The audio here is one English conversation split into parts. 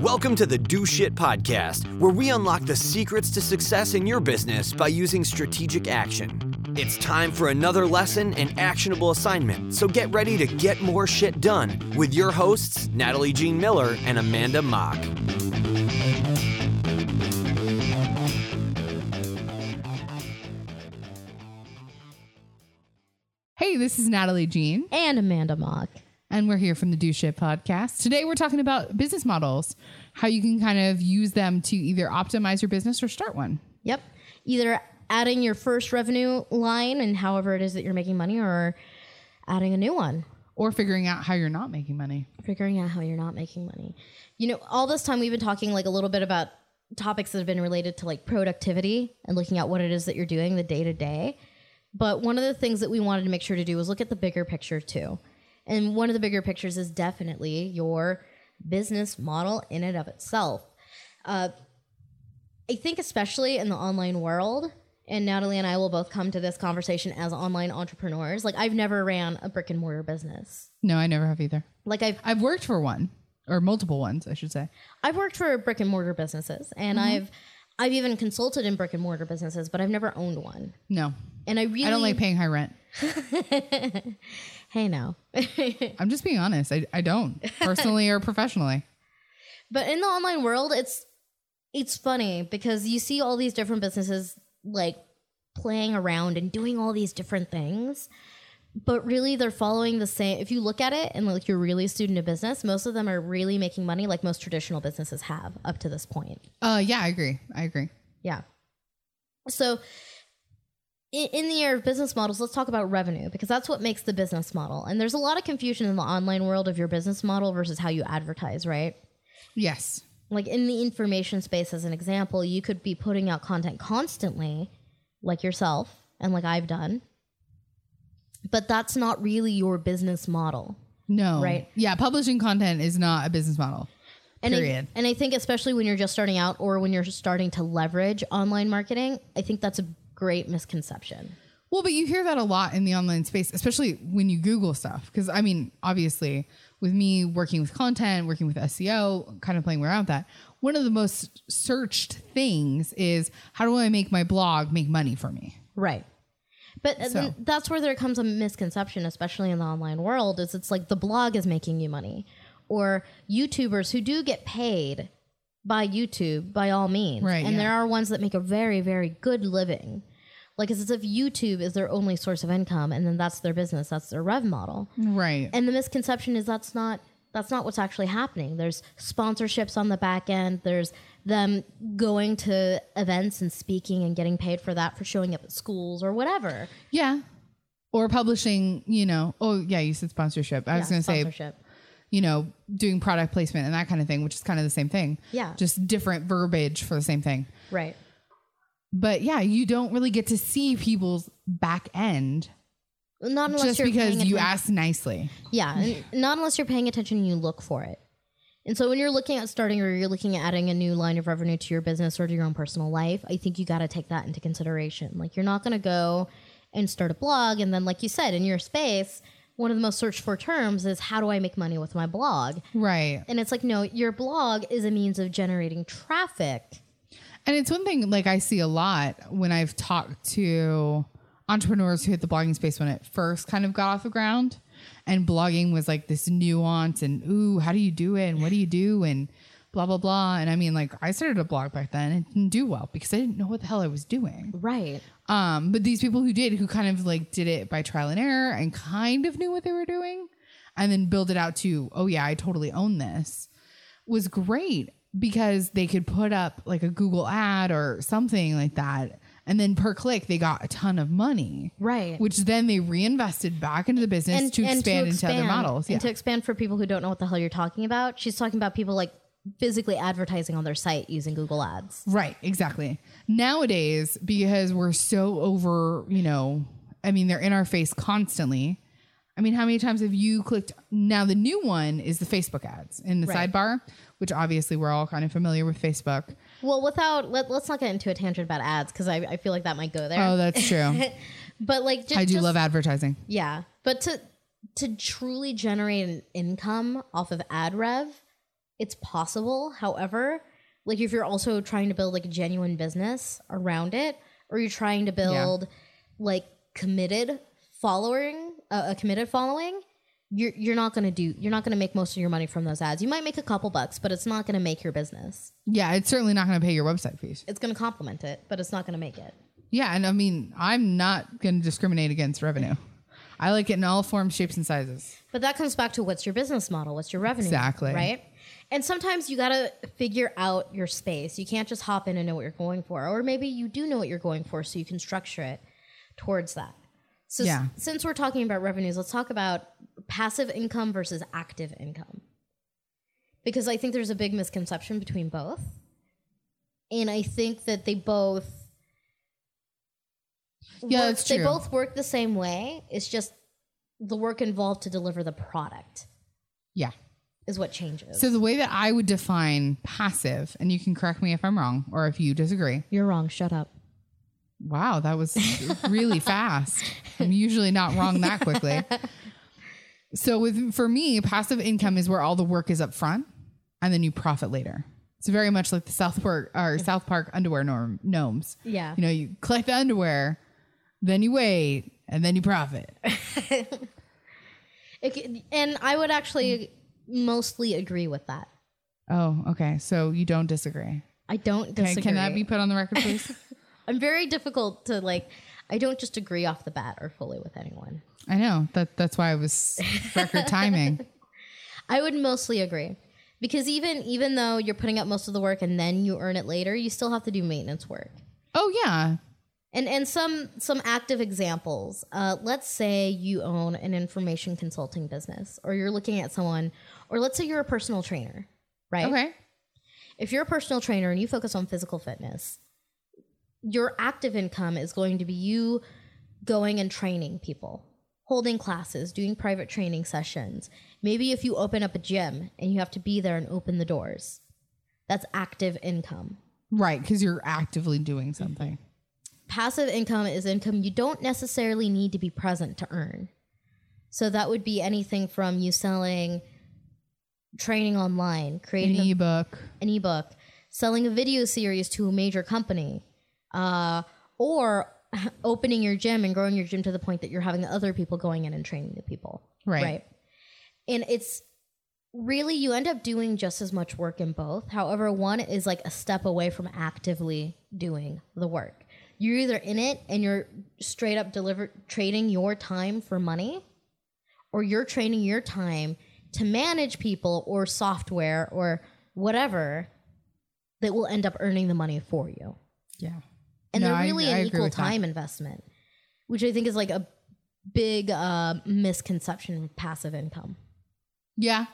Welcome to the Do Shit Podcast, where we unlock the secrets to success in your business by using strategic action. It's time for another lesson and actionable assignment, so get ready to get more shit done with your hosts, Natalie Jean Miller and Amanda Mock. Hey, this is Natalie Jean, and Amanda Mock. And we're here from the Do Shit podcast. Today, we're talking about business models, how you can kind of use them to either optimize your business or start one. Yep. Either adding your first revenue line and however it is that you're making money or adding a new one. Or figuring out how you're not making money. Figuring out how you're not making money. You know, all this time we've been talking like a little bit about topics that have been related to like productivity and looking at what it is that you're doing the day to day. But one of the things that we wanted to make sure to do was look at the bigger picture too. And one of the bigger pictures is definitely your business model in and of itself. Uh, I think, especially in the online world, and Natalie and I will both come to this conversation as online entrepreneurs. Like, I've never ran a brick and mortar business. No, I never have either. Like, I've I've worked for one or multiple ones, I should say. I've worked for brick and mortar businesses, and I've I've even consulted in brick and mortar businesses, but I've never owned one. No, And I really I don't like paying high rent. Hey, now. I'm just being honest. I, I don't, personally or professionally. But in the online world, it's it's funny because you see all these different businesses like playing around and doing all these different things. But really they're following the same if you look at it and like you're really a student of business, most of them are really making money like most traditional businesses have up to this point. Uh, yeah, I agree. I agree. Yeah. So in, in the area of business models, let's talk about revenue because that's what makes the business model. And there's a lot of confusion in the online world of your business model versus how you advertise, right? Yes. like in the information space as an example you could be putting out content constantly like yourself and like i've done but that's not really your business model No. Right. Yeah, publishing content is not a business model. and Period. I, and I think especially when you're just starting out or when you're starting to leverage online marketing i think that's a great misconception Well, but you hear that a lot in the online space, especially when you Google stuff. Because I mean, obviously, with me working with content, working with SEO, kind of playing around with that, one of the most searched things is how do I make my blog make money for me? right but So- that's where there comes a misconception especially in the online world is it's like the blog is making you money or youtubers who do get paid by youtube by all means. Right, and yeah. there are ones that make a very very good living. Like it's as if youtube is their only source of income and then that's their business that's their rev model. Right. and the misconception is that's not that's not what's actually happening. There's sponsorships on the back end. There's them going to events and speaking and getting paid for that for showing up at schools or whatever yeah. Or publishing, you know, oh, yeah, you said sponsorship. I was going to say, sponsorship. you know, doing product placement and that kind of thing, which is kind of the same thing. Yeah. Just different verbiage for the same thing. right But yeah, you don't really get to see people's back end not unless just because you asked nicely. yeah not unless you're paying attention and you look for it and so when you're looking at starting or you're looking at adding a new line of revenue to your business or to your own personal life i think you got to take that into consideration like you're not going to go and start a blog and then like you said in your space one of the most searched for terms is how do i make money with my blog Right. And it's like, no, your blog is a means of generating traffic. And it's one thing like I see a lot when I've talked to entrepreneurs who hit the blogging space when it first kind of got off the ground. And blogging was like this nuance and ooh, how do you do it? And what do you do? And blah blah blah. And I mean, like I started a blog back then and it didn't do well because I didn't know what the hell I was doing. Right. Um, but these people who did, who kind of like did it by trial and error and kind of knew what they were doing, and then build it out to, oh yeah, I totally own this, was great because they could put up like a Google ad or something like that, and then per click they got a ton of money, Right. which then they reinvested back into the business to, expand into other models. Yeah, And to expand for people who don't know what the hell you're talking about, she's talking about people like physically advertising on their site using Google Ads. Right, exactly. Nowadays, because we're so over, you know, I mean, they're in our face constantly. I mean, how many times have you clicked? Now, the new one is the Facebook ads in the Right. sidebar, which obviously we're all kind of familiar with Facebook. Well, without let, let's not get into a tangent about ads because I, I feel like that might go there. Oh, that's true. but like, just, I do just- love advertising. Yeah, but to to truly generate an income off of ad rev, it's possible. However, like if you're also trying to build like a genuine business around it, or you're trying to build like committed following, uh, a committed following, you're you're not gonna do. You're not gonna make most of your money from those ads. You might make a couple bucks, but it's not gonna make your business. Yeah, it's certainly not going to pay your website fees. It's gonna complement it, but it's not gonna make it. Yeah, and I mean, I'm not going to discriminate against revenue. I like it in all forms, shapes, and sizes. But that comes back to what's your business model? What's your revenue? Exactly. Right? And sometimes you got to figure out your space. You can't just hop in and know what you're going for. Or maybe you do know what you're going for, so you can structure it towards that. So, s- Yeah. since we're talking about revenues, let's talk about passive income versus active income. Because I think there's a big misconception between both. And I think that they both. Yeah, work- that's They both work the same way. It's just the work involved to deliver the product Yeah. is what changes. So the way that I would define passive, and you can correct me if I'm wrong or if you disagree. You're wrong. Shut up. Wow, that was really fast. I'm usually not wrong that quickly. So with for me, passive income is where all the work is up front and then you profit later. It's very much like the South Park or South Park underwear norm, gnomes. Yeah. You know, you collect the underwear, then you wait, and then you profit. It and I would actually mostly agree with that. Oh, okay. So you don't disagree. I don't disagree. can that be put on the record, please? I'm very difficult to like. I don't just agree off the bat or fully with anyone. I know that that's why I was record timing. I would mostly agree because even even though you're putting up most of the work and then you earn it later, you still have to do maintenance work. Oh yeah, And and some some active examples. Uh, let's say you own an information consulting business, or you're looking at someone, or let's say you're a personal trainer, right? okay. if you're a personal trainer and you focus on physical fitness, your active income is going to be you going and training people, holding classes, doing private training sessions. Maybe if you open up a gym and you have to be there and open the doors, that's active income. Right, because you're actively doing something. Passive income is income you don't necessarily need to be present to earn. So that would be anything from you selling training online, An creating a ebook. an ebook, selling a video series to a major company, uh, or opening your gym and growing your gym to the point that you're having other people going in and training the people. Right. Right. And it's really, you end up doing just as much work in both. However, one is like a step away from actively doing the work. You're either in it and you're straight up deliver trading your time for money, or you're training your time to manage people or software or whatever that will end up earning the money for you. Yeah. And No, they're really I an equal with that. time investment, which I think is like a big uh, misconception of passive income. Yeah.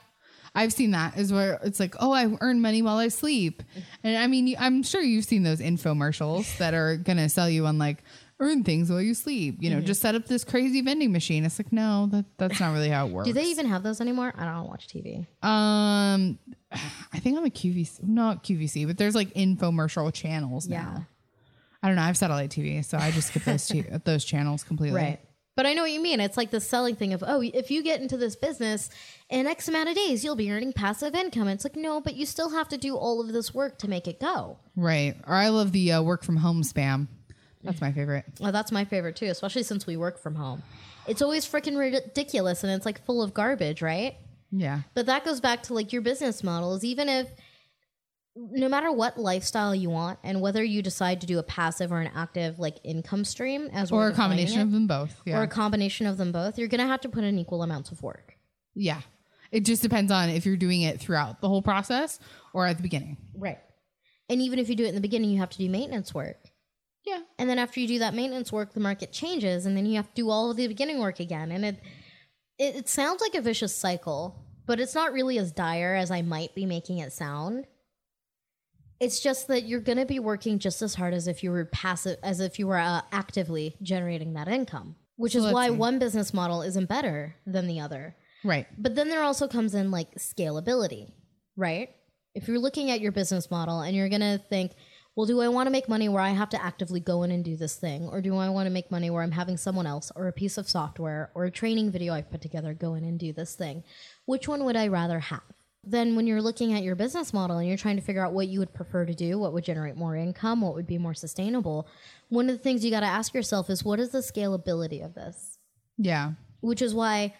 I've seen that is where it's like, oh, I earn money while I sleep. And I mean, I'm sure you've seen those infomercials that are going to sell you on like, earn things while you sleep. You know, Mm-hmm. just set up this crazy vending machine. It's like, no, that, that's not really how it works. Do they even have those anymore? I don't watch TV. Um, I think on the QVC, not QVC, but there's like infomercial channels Yeah. now. I don't know. I have satellite TV, so I just skip those two, those channels completely. Right. But I know what you mean. It's like the selling thing of, oh, if you get into this business in X amount of days, you'll be earning passive income. It's like, no, but you still have to do all of this work to make it go. Right. Or I love the uh, work from home spam. That's my favorite. Well, that's my favorite too, especially since we work from home. It's always freaking ridiculous and it's like full of garbage, right? Yeah. But that goes back to like your business models. Even if, no matter what lifestyle you want, and whether you decide to do a passive or an active like income stream, as Or a combination defining of them both. Yeah. or a combination of them both, you're gonna have to put in equal amounts of work. yeah. It just depends on if you're doing it throughout the whole process or at the beginning. Right. And even if you do it in the beginning, you have to do maintenance work. Yeah. And then after you do that maintenance work, the market changes, and then you have to do all of the beginning work again. And it it, it sounds like a vicious cycle, but it's not really as dire as I might be making it sound. It's just that you're going to be working just as hard as if you were passive, as if you were uh, actively generating that income. Which So is why see. one business model isn't better than the other. Right. But then there also comes in like scalability, right? If you're looking at your business model and you're going to think, well, do I want to make money where I have to actively go in and do this thing? Or do I want to make money where I'm having someone else or a piece of software or a training video I've put together go in and do this thing? Which one would I rather have? Then when you're looking at your business model and you're trying to figure out what you would prefer to do, what would generate more income, what would be more sustainable, one of the things you got to ask yourself is what is the scalability of this? Yeah. Which is why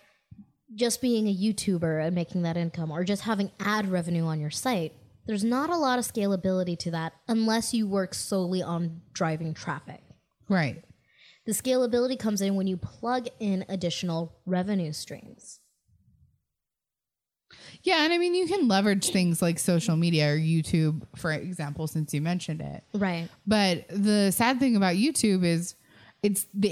just being a YouTuber and making that income or just having ad revenue on your site, there's not a lot of scalability to that unless you work solely on driving traffic. Right. The scalability comes in when you plug in additional revenue streams. Yeah, and I mean you can leverage things like social media or YouTube, for example, since you mentioned it. Right. But the sad thing about YouTube is it's the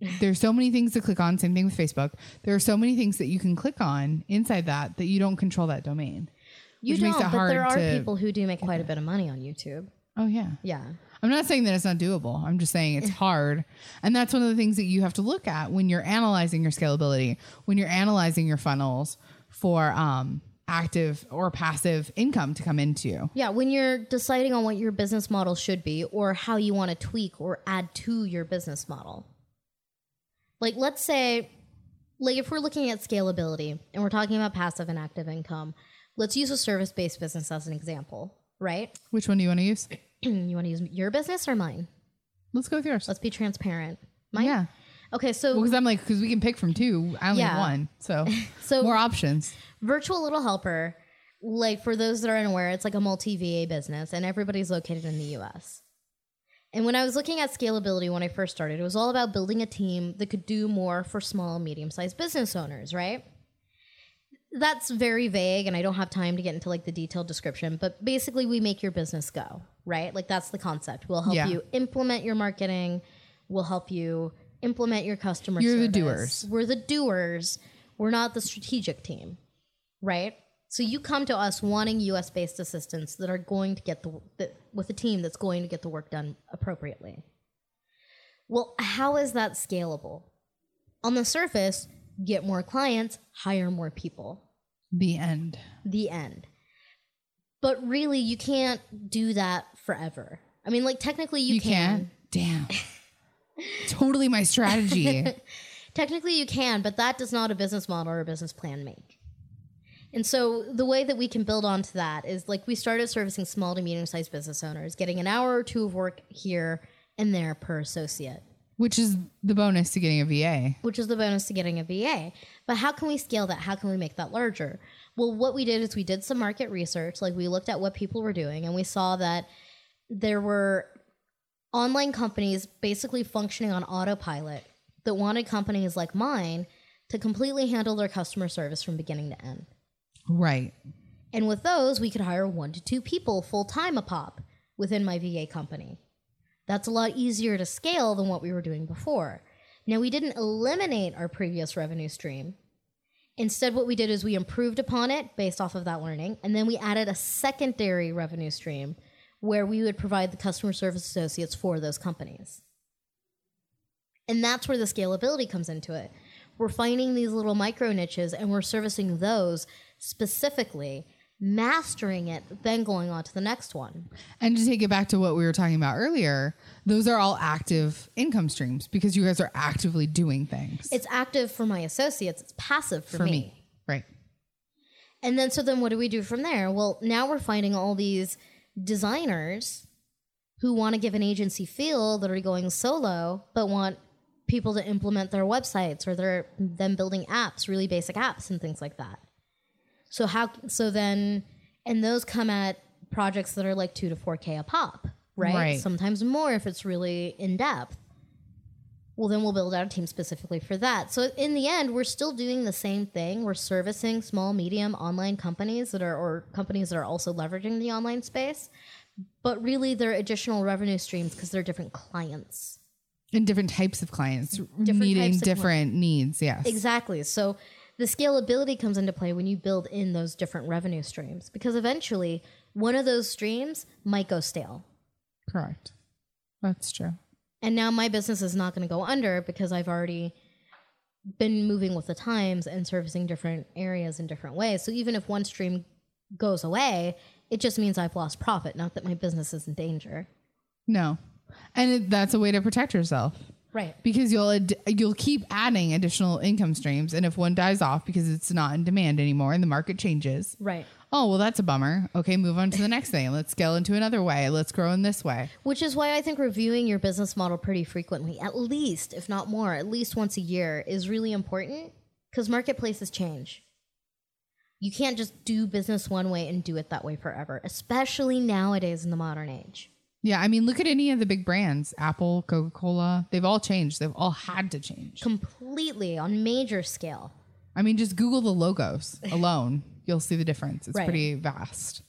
ADD. There's so many things to click on. Same thing with Facebook. There are so many things that you can click on inside that that you don't control that domain. You don't, but there are people who do make quite a bit of money on YouTube. Oh yeah. Yeah. I'm not saying that it's not doable. I'm just saying it's hard. And that's one of the things that you have to look at when you're analyzing your scalability, when you're analyzing your funnels for um, active or passive income to come into. you, Yeah, when you're deciding on what your business model should be or how you want to tweak or add to your business model. Like, let's say, like, if we're looking at scalability and we're talking about passive and active income, let's use a service based business as an example, right? Which one do you want to use? you want to use your business or mine? Let's go with yours. Let's be transparent. Mine? yeah. Okay, so Because I'm like, because we can pick from two. I only Yeah. have one. So, So- more options. Virtual Little Helper, like for those that are unaware, it's like a multi VA business and everybody's located in the US. And when I was looking at scalability when I first started, it was all about building a team that could do more for small, medium sized business owners, right? That's very vague and I don't have time to get into like the detailed description, but basically we make your business go, right? Like that's the concept. We'll help Yeah. you implement your marketing, we'll help you implement your customer You're the doers. We're the doers. We're not the strategic team right? So you come to us wanting U.S. based assistants that are going to get the that, with a team that's going to get the work done appropriately. Well, how is that scalable? On the surface, get more clients, hire more people. The end. The end. But really, you can't do that forever. I mean, like technically you, You can. Damn. totally my strategy. Technically, you can, but that does not a business model or a business plan make. And so, the way that we can build onto that is like we started servicing small to medium sized business owners, getting an hour or two of work here and there per associate, Which is the bonus to getting a VA. which is the bonus to getting a VA. But how can we scale that? How can we make that larger? Well, what we did is we did some market research. Like, we looked at what people were doing, and we saw that there were online companies basically functioning on autopilot that wanted companies like mine to completely handle their customer service from beginning to end. Right. And with those, we could hire one to two people full time a pop within my VA company. That's a lot easier to scale than what we were doing before. Now, we didn't eliminate our previous revenue stream. Instead, what we did is we improved upon it based off of that learning, and then we added a secondary revenue stream where we would provide the customer service associates for those companies. And that's where the scalability comes into it. We're finding these little micro niches and we're servicing those specifically, mastering it, then going on to the next one. And to take it back to what we were talking about earlier, those are all active income streams because you guys are actively doing things It's active for my associates, it's passive for, for me. me. Right. And then, so then what do we do from there? Well, now we're finding all these designers who want to give an agency feel that are going solo, but want people to implement their websites or they're them building apps, really basic apps and things like that. So how so then and those come at projects that are like 2 to 4k a pop, right? Right. Sometimes more if it's really in depth. Well, then we'll build out a team specifically for that. So in the end, we're still doing the same thing. We're servicing small, medium online companies that are or companies that are also leveraging the online space. But really they're additional revenue streams because they're different clients. And different types of clients Different needing types of different needs. Yes. Exactly. So the scalability comes into play when you build in those different revenue streams because eventually one of those streams might go stale. Correct. That's true. And now my business is not going to go under because I've already been moving with the times and servicing different areas in different ways. So even if one stream goes away, it just means I've lost profit, not that my business is in danger. No. And that's a way to protect yourself. Right. because you'll ad- you'll keep adding additional income streams and if one dies off because it's not in demand anymore and the market changes Right. oh well that's a bummer okay move on to the next thing let's scale into another way let's grow in this way Which is why I think reviewing your business model pretty frequently, at least, if not more, at least once a year, is really important because marketplaces change. You can't just do business one way and do it that way forever, especially nowadays in the modern age. Yeah i mean look at any of the big brands apple coca-cola they've all changed they've all had to change Completely on major scale. i mean just google the logos alone you'll see the difference it's Right. pretty vast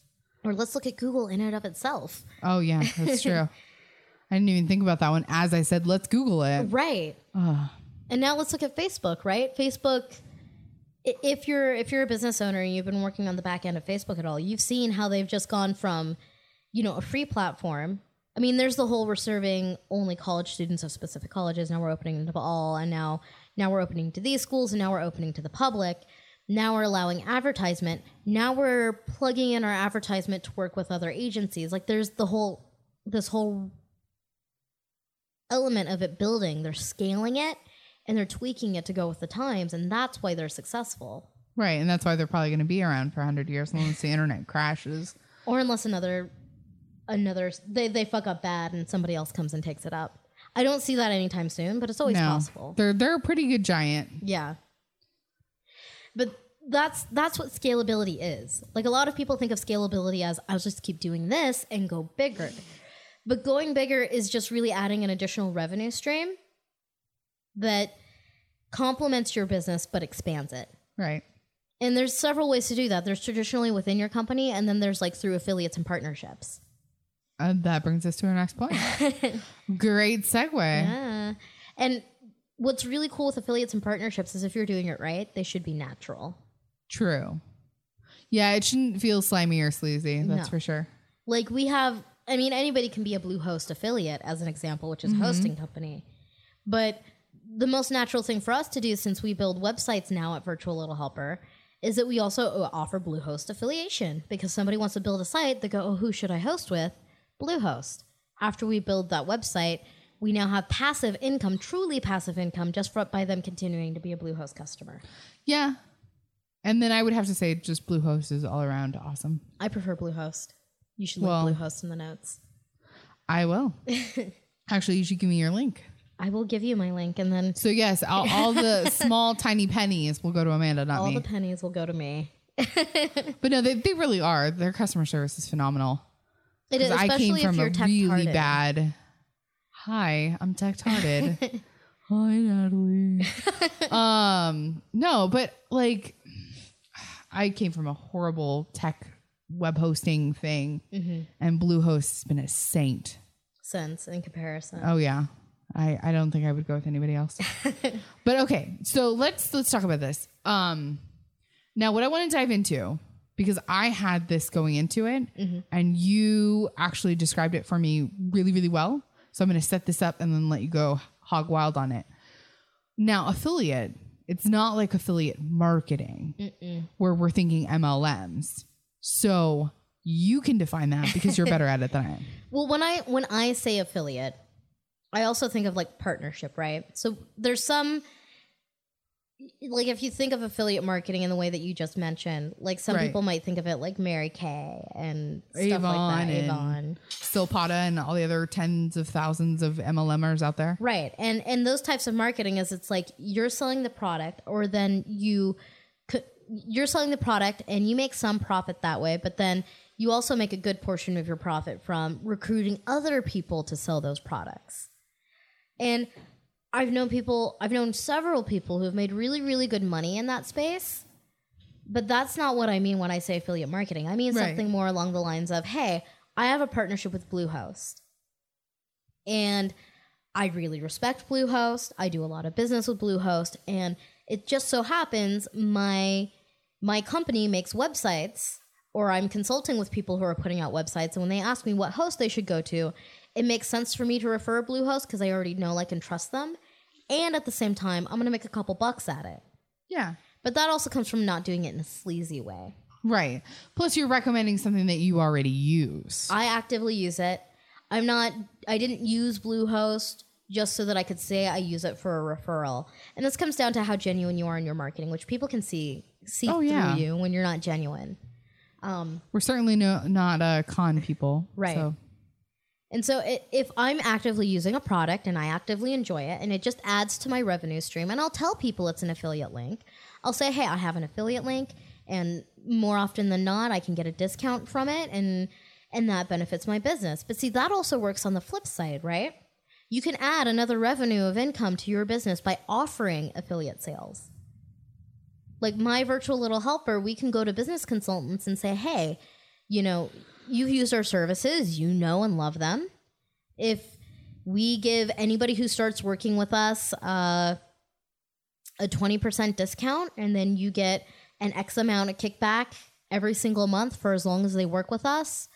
Or let's look at Google in and of itself. oh yeah that's true i didn't even think about that one as i said let's google it Right. And now let's look at Facebook, right? Facebook if you're if you're a business owner and you've been working on the back end of Facebook at all, you've seen how they've just gone from, you know, a free platform. I mean, there's the whole we're serving only college students of specific colleges. Now we're opening to all, and now now we're opening to these schools, and now we're opening to the public. Now we're allowing advertisement. Now we're plugging in our advertisement to work with other agencies. Like there's the whole this whole element of it building. They're scaling it and they're tweaking it to go with the times, and that's why they're successful. right and that's why they're probably going to be around for 100 years unless the internet crashes Or unless another another they, they fuck up bad and somebody else comes and takes it up. I don't see that anytime soon, but it's always no possible. they're they're a pretty good giant Yeah. But that's that's what scalability is. Like a lot of people think of scalability as I'll just keep doing this and go bigger. But going bigger is just really adding an additional revenue stream that complements your business but expands it. right And there's several ways to do that. There's traditionally within your company and then there's like through affiliates and partnerships. Uh, that brings us to our next point. Great segue. Yeah. And what's really cool with affiliates and partnerships is if you're doing it right, they should be natural. True. Yeah, it shouldn't feel slimy or sleazy. That's No. for sure. Like we have, I mean, anybody can be a Bluehost affiliate as an example, which is a hosting company. But the most natural thing for us to do since we build websites now at Virtual Little Helper is that we also offer Bluehost affiliation because somebody wants to build a site, they go, oh, who should I host with? Bluehost. After we build that website, we now have passive income, truly passive income, just for, by them continuing to be a Bluehost customer. Yeah. And then I would have to say just Bluehost is all around awesome. I prefer Bluehost. You should Well- link Bluehost in the notes. I will. Actually, you should give me your link. I will give you my link, and then So yes, all, all the small tiny pennies will go to Amanda, not all me. the pennies will go to me. but no, they, they really are. Their customer service is phenomenal. It is, I came from a really bad. Hi, I'm tech hearted. Hi, Natalie. um, no, but like, I came from a horrible tech web hosting thing, Mm-hmm. and Bluehost has been a saint. sense in comparison. Oh yeah, I I don't think I would go with anybody else. but okay, so let's let's talk about this. Um, now what I want to dive into because I had this going into it, mm-hmm. and you actually described it for me really really well. So I'm going to set this up and then let you go hog wild on it. Now affiliate, it's not like affiliate marketing where we're thinking MLMs. So you can define that because you're better at it than I am. Well, when I when I say affiliate, I also think of like partnership, right? So there's some like if you think of affiliate marketing in the way that you just mentioned, like some Right. people might think of it like Mary Kay and stuff Avon like that. and- Avon. Silpada and all the other tens of thousands of MLMers out there. Right. And and those types of marketing is it's like you're selling the product or then you you're selling the product and you make some profit that way, but then you also make a good portion of your profit from recruiting other people to sell those products. And I've known people, I've known several people who have made really really good money in that space. But that's not what I mean when I say affiliate marketing. I mean Right. something more along the lines of, "Hey, I have a partnership with Bluehost." And I really respect Bluehost. I do a lot of business with Bluehost, and it just so happens my my company makes websites, or I'm consulting with people who are putting out websites. And when they ask me what host they should go to, it makes sense for me to refer Bluehost because I already know, like, and trust them. And at the same time, I'm going to make a couple bucks at it. Yeah. But that also comes from not doing it in a sleazy way. Right. Plus, you're recommending something that you already use. I actively use it. I'm not. I didn't use Bluehost just so that I could say I use it for a referral. And this comes down to how genuine you are in your marketing, which people can see see Oh, through yeah. you when you're not genuine. Um, We're certainly no, not uh, con people. Right. So And so i if I'm actively using a product and I actively enjoy it and it just adds to my revenue stream and I'll tell people it's an affiliate link. I'll say, "Hey, I have an affiliate link and more often than not I can get a discount from it and and that benefits my business." But see, that also works on the flip side, right? You can add another revenue of income to your business by offering affiliate sales. Like my virtual little helper, we can go to business consultants and say, "Hey, you know, you've used our services, you know and love them. If we give anybody who starts working with us uh, a 20% discount and then you get an X amount of kickback every single month for as long as they work with us,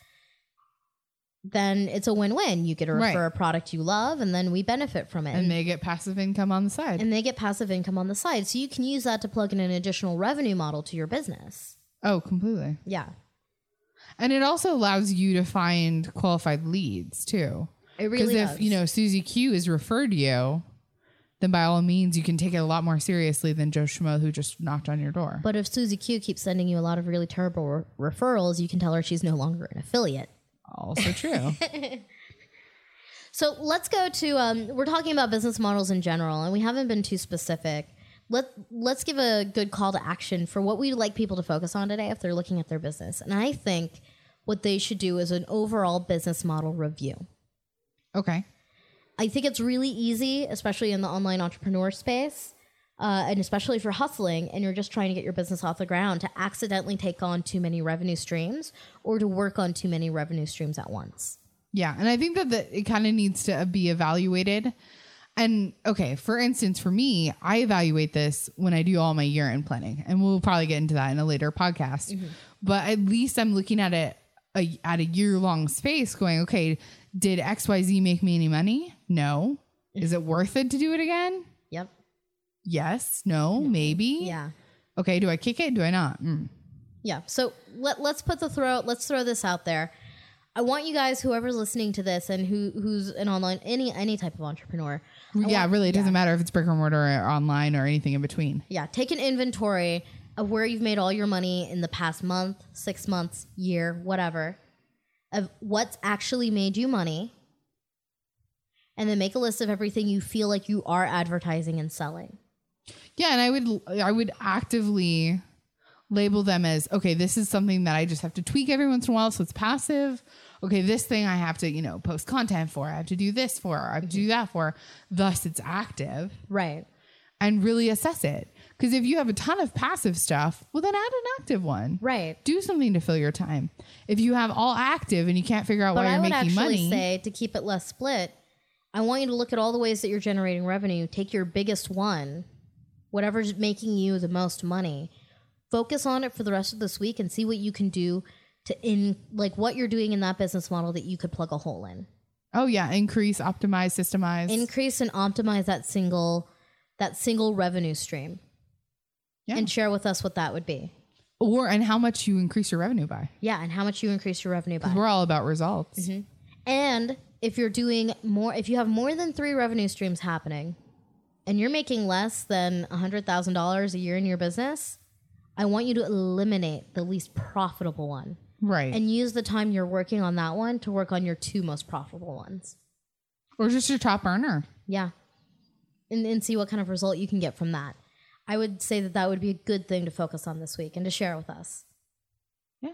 then it's a win win. You get to refer Right. a product you love and then we benefit from it. and they get passive income on the side. and they get passive income on the side. So you can use that to plug in an additional revenue model to your business. oh, completely. Yeah. And it also allows you to find qualified leads too. It really if does. you know Susie Q is referred to you, then by all means you can take it a lot more seriously than Joe Schmo who just knocked on your door. But if Susie Q keeps sending you a lot of really terrible re- referrals, you can tell her she's no longer an affiliate. also true. So let's go to um, we're talking about business models in general, and we haven't been too specific. Let let's give a good call to action for what we'd like people to focus on today if they're looking at their business. And I think what they should do is an overall business model review. okay. I think it's really easy, especially in the online entrepreneur space, uh, and especially if you're hustling and you're just trying to get your business off the ground, to accidentally take on too many revenue streams or to work on too many revenue streams at once. Yeah, and I think that the, it kind of needs to be evaluated. And okay, for instance, for me, I evaluate this when I do all my year end planning, and we'll probably get into that in a later podcast. But at least I'm looking at it a, at a year long space, going, okay, did X Y Z make me any money? No. Is it worth it to do it again? Yep. Yes. No. Maybe. Yeah. Okay. Do I kick it? Do I not? Mm. Yeah. So let, let's put the throw let's throw this out there. I want you guys, whoever's listening to this and who who's an online any any type of entrepreneur, Yeah. Really, it doesn't matter if it's brick and mortar or online or anything in between. yeah, take an inventory of where you've made all your money in the past month, six months, year, whatever, of what's actually made you money. And then make a list of everything you feel like you are advertising and selling. Yeah, and I would I would actively label them as okay, this is something that I just have to tweak every once in a while, so it's passive. Okay, this thing I have to you know post content for. I have to do this for. I have to do mm-hmm. that for. Thus, it's active Right. and really assess it. Because if you have a ton of passive stuff, well, then add an active one. Right. Do something to fill your time. If you have all active and you can't figure out But why I you're would making actually money, say to keep it less split, I want you to look at all the ways that you're generating revenue. Take your biggest one, whatever's making you the most money. Focus on it for the rest of this week and see what you can do to in like what you're doing in that business model that you could plug a hole in. oh yeah, increase, optimize, systemize. Increase and optimize that single that single revenue stream. Yeah. And share with us what that would be. or and how much you increase your revenue by. Yeah, and how much you increase your revenue by. We're all about results. Mm-hmm. And if you're doing more, if you have more than three revenue streams happening and you're making less than $100,000 a year in your business, I want you to eliminate the least profitable one Right. and use the time you're working on that one to work on your two most profitable ones. or just your top earner. Yeah. And, and see what kind of result you can get from that. I would say that that would be a good thing to focus on this week and to share with us. Yeah.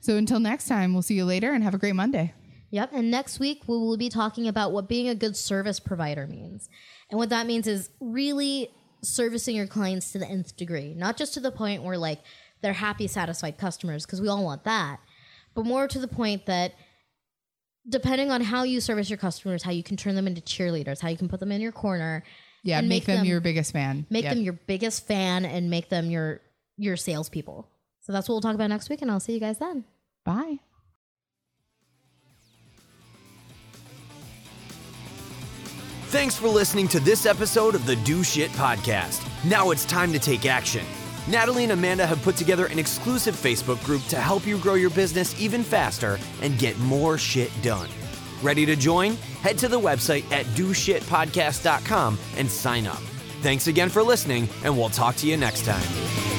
So until next time, we'll see you later and have a great Monday. Yep. And next week, we will be talking about what being a good service provider means. And what that means is really servicing your clients to the nth degree, not just to the point where like they're happy, satisfied customers, because we all want that, but more to the point that depending on how you service your customers, how you can turn them into cheerleaders, how you can put them in your corner, Yeah, And make, make them, them- your biggest fan. make Yep. them your biggest fan, and make them your your salespeople. So that's what we'll talk about next week, and I'll see you guys then. Bye. Thanks for listening to this episode of the Do Shit Podcast. Now it's time to take action. Natalie and Amanda have put together an exclusive Facebook group to help you grow your business even faster and get more shit done. Ready to join? Head to the website at doshitpodcast.com and sign up. Thanks again for listening, and we'll talk to you next time.